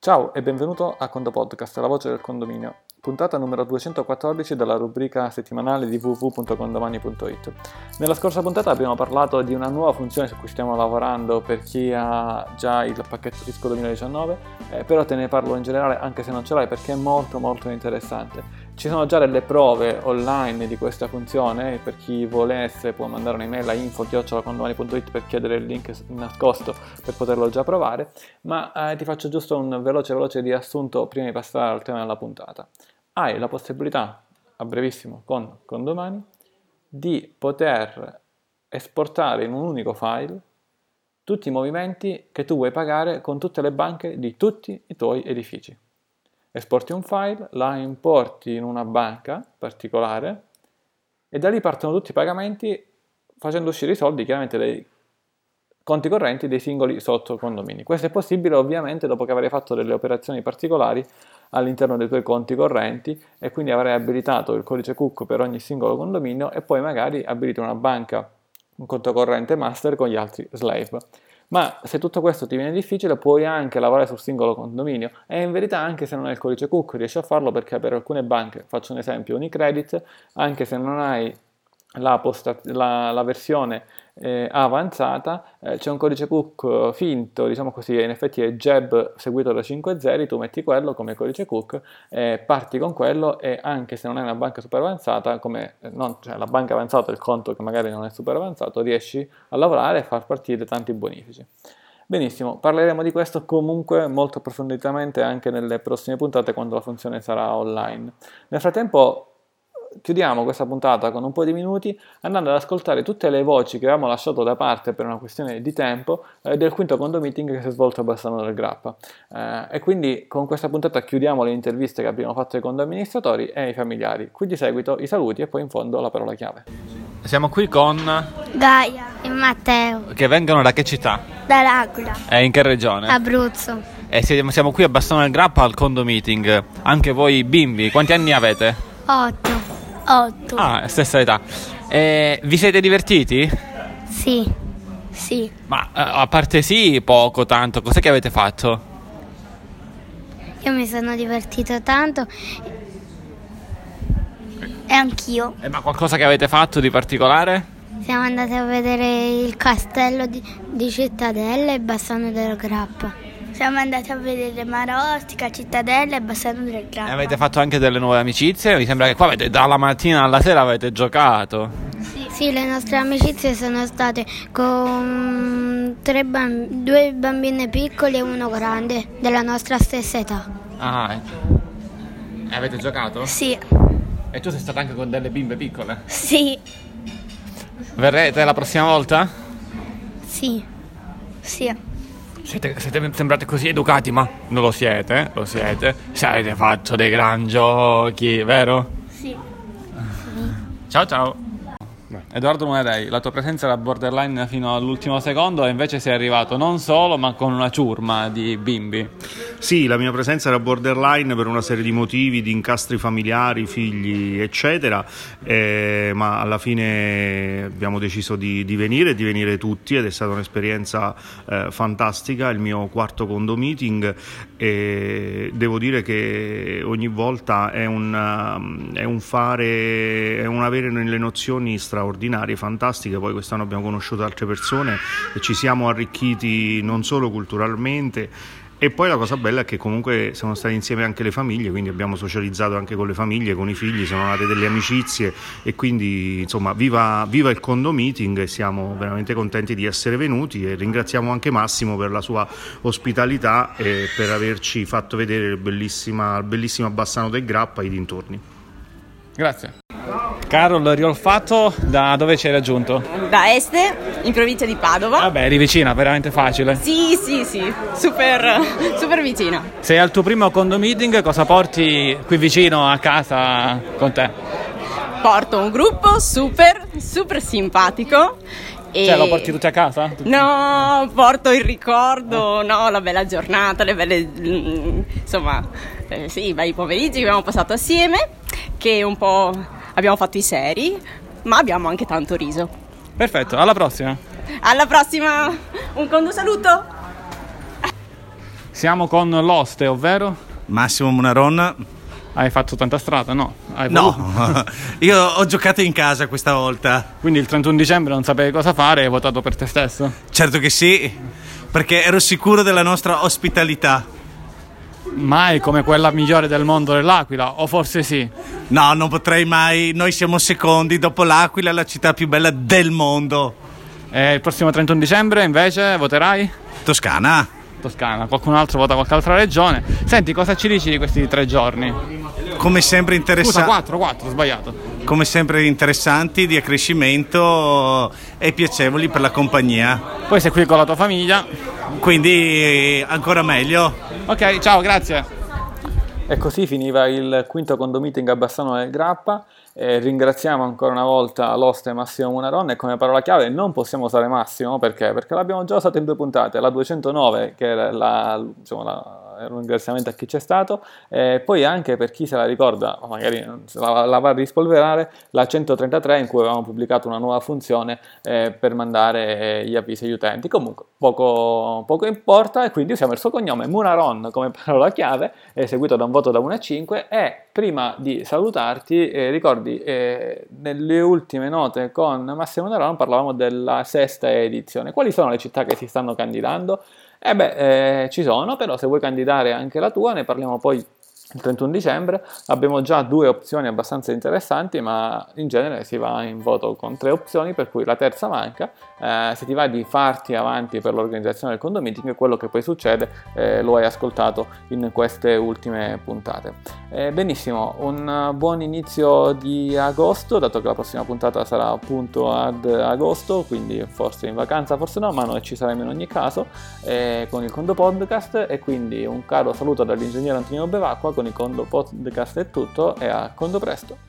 Ciao e benvenuto a Condo Podcast, la voce del condominio, puntata numero 214 della rubrica settimanale di www.condomani.it. Nella scorsa puntata abbiamo parlato di una nuova funzione su cui stiamo lavorando per chi ha già il pacchetto fisco 2019, eh, però te ne parlo in generale anche se non ce l'hai perché è molto molto interessante. Ci sono già delle prove online di questa funzione, per chi volesse può mandare un'email a info.condomani.it per chiedere il link nascosto per poterlo già provare, ma eh, ti faccio giusto un veloce veloce riassunto prima di passare al tema della puntata. Hai la possibilità, a brevissimo con Condomani, di poter esportare in un unico file tutti i movimenti che tu vuoi pagare con tutte le banche di tutti i tuoi edifici esporti un file, la importi in una banca particolare e da lì partono tutti i pagamenti facendo uscire i soldi chiaramente dai conti correnti dei singoli sottocondomini. Questo è possibile ovviamente dopo che avrai fatto delle operazioni particolari all'interno dei tuoi conti correnti e quindi avrai abilitato il codice COOC per ogni singolo condominio e poi magari abiliti una banca, un conto corrente master con gli altri slave. Ma se tutto questo ti viene difficile, puoi anche lavorare sul singolo condominio. E in verità anche se non hai il codice COOC riesci a farlo perché per alcune banche, faccio un esempio, Unicredit, anche se non hai la, posta- la, la versione eh, avanzata, eh, c'è un codice cook finto, diciamo così, in effetti è jeb seguito da 5 zeri, tu metti quello come codice cook, eh, parti con quello e anche se non hai una banca super avanzata, come eh, non, cioè la banca avanzata, il conto che magari non è super avanzato, riesci a lavorare e far partire tanti bonifici. Benissimo, parleremo di questo comunque molto approfonditamente anche nelle prossime puntate quando la funzione sarà online. Nel frattempo chiudiamo questa puntata con un po' di minuti andando ad ascoltare tutte le voci che avevamo lasciato da parte per una questione di tempo eh, del quinto condo meeting che si è svolto a Bassano del Grappa. Eh, e quindi con questa puntata chiudiamo le interviste che abbiamo fatto ai condo amministratori e ai familiari. Qui di seguito i saluti e poi in fondo la parola chiave. Siamo qui con Gaia e Matteo che vengono da che città? da L'Aquila, E in che regione? Abruzzo, E siamo, siamo qui a Bassano del Grappa al condo meeting. Anche voi bimbi, quanti anni avete? 8, 8, Ah, stessa età. E vi siete divertiti? sì, sì, Ma eh, a parte sì, poco, tanto, cos'è che avete fatto? io mi sono divertito tanto e anch'io. Eh, ma qualcosa che avete fatto di particolare? Siamo andati a vedere il castello di, di Cittadella e Bassano del Grappa. Siamo andati a vedere Marostica, Cittadella e Bassano del E Grappa. avete fatto anche delle nuove amicizie? Mi sembra che qua avete dalla mattina alla sera avete giocato. Sì, sì, le nostre amicizie sono state con tre bam- due bambine piccole e uno grande della nostra stessa età. Ah, ecco. E avete giocato? Sì, E tu sei stata anche con delle bimbe piccole? sì, Verrete la prossima volta? sì, sì. Siete, siete- sembrate così educati, ma non lo siete, lo siete. Se avete fatto dei gran giochi, vero? Sì. Ciao ciao. Edoardo Lunedei, la tua presenza era borderline fino all'ultimo secondo e invece sei arrivato non solo ma con una ciurma di bimbi. Sì, la mia presenza era borderline per una serie di motivi, di incastri familiari, figli, eccetera, eh, ma alla fine abbiamo deciso di, di venire di venire tutti ed è stata un'esperienza eh, fantastica, il mio quarto condo meeting. E devo dire che ogni volta è un, è un fare, è un avere nelle nozioni straordinarie, fantastiche, poi quest'anno abbiamo conosciuto altre persone e ci siamo arricchiti non solo culturalmente, e poi la cosa bella è che comunque sono state insieme anche le famiglie, quindi abbiamo socializzato anche con le famiglie, con i figli, sono nate delle amicizie e quindi insomma viva, viva il condo meeting siamo veramente contenti di essere venuti e ringraziamo anche Massimo per la sua ospitalità e per averci fatto vedere il bellissimo Bassano del Grappa e i dintorni. Grazie. Carol Riolfatto, da dove ci hai raggiunto? Da Este, in provincia di Padova. Vabbè, eri vicina, veramente facile. Sì, sì, sì, super, super vicina. Sei al tuo primo condo meeting, cosa porti qui vicino a casa con te? Porto un gruppo super, super simpatico. E... Cioè, lo porti tutti a casa? No, porto il ricordo, no, la bella giornata, le belle, mm, insomma, eh, sì, i bei pomeriggi che abbiamo passato assieme, che un po' abbiamo fatto i seri, ma abbiamo anche tanto riso. Perfetto, alla prossima. Alla prossima, un condo saluto! Siamo con l'oste, ovvero? Massimo Munaron. Hai fatto tanta strada? No. Hai No, io ho giocato in casa questa volta. Quindi il 31 dicembre non sapevi cosa fare e hai votato per te stesso? Certo che sì, perché ero sicuro della nostra ospitalità. Mai come quella migliore del mondo dell'Aquila, o forse sì? No, non potrei mai. Noi siamo secondi dopo l'Aquila, la città più bella del mondo. E il prossimo 31 dicembre invece voterai? Toscana. Toscana, qualcun altro vota qualche altra regione. Senti, cosa ci dici di questi tre giorni? Come sempre Scusa, interessanti. 4, 4, ho sbagliato. Come sempre interessanti, di accrescimento e piacevoli per la compagnia. Poi sei qui con la tua famiglia. Quindi ancora meglio. Ok, ciao, grazie. E così finiva il quinto condomeeting a Bassano del Grappa. E ringraziamo ancora una volta l'oste Massimo Munaron e come parola chiave non possiamo usare Massimo perché? Perché l'abbiamo già usato in due puntate, la 209 che era, la, diciamo, la- un ringraziamento a chi c'è stato e poi anche per chi se la ricorda magari la, la va a rispolverare la 133 in cui avevamo pubblicato una nuova funzione eh, per mandare eh, gli avvisi agli utenti. Comunque poco, poco importa e quindi usiamo il suo cognome Munaron come parola chiave è seguito da un voto da 1 a 5 e prima di salutarti eh, ricordi eh, nelle ultime note con Massimo Munaron parlavamo della sesta edizione quali sono le città che si stanno candidando? Eh beh, eh, ci sono, però se vuoi candidare anche la tua, ne parliamo poi il 31 dicembre. Abbiamo già due opzioni abbastanza interessanti, ma in genere si va in voto con tre opzioni, per cui la terza manca. Eh, se ti va di farti avanti per l'organizzazione del condomeeting, quello che poi succede eh, lo hai ascoltato in queste ultime puntate. Eh, benissimo, un buon inizio di agosto, dato che la prossima puntata sarà appunto ad agosto, quindi forse in vacanza, forse no, ma noi ci saremo in ogni caso eh, con il Condo Podcast e quindi un caro saluto dall'ingegnere Antonino Bevacqua con il Condo Podcast è tutto e a Condo presto.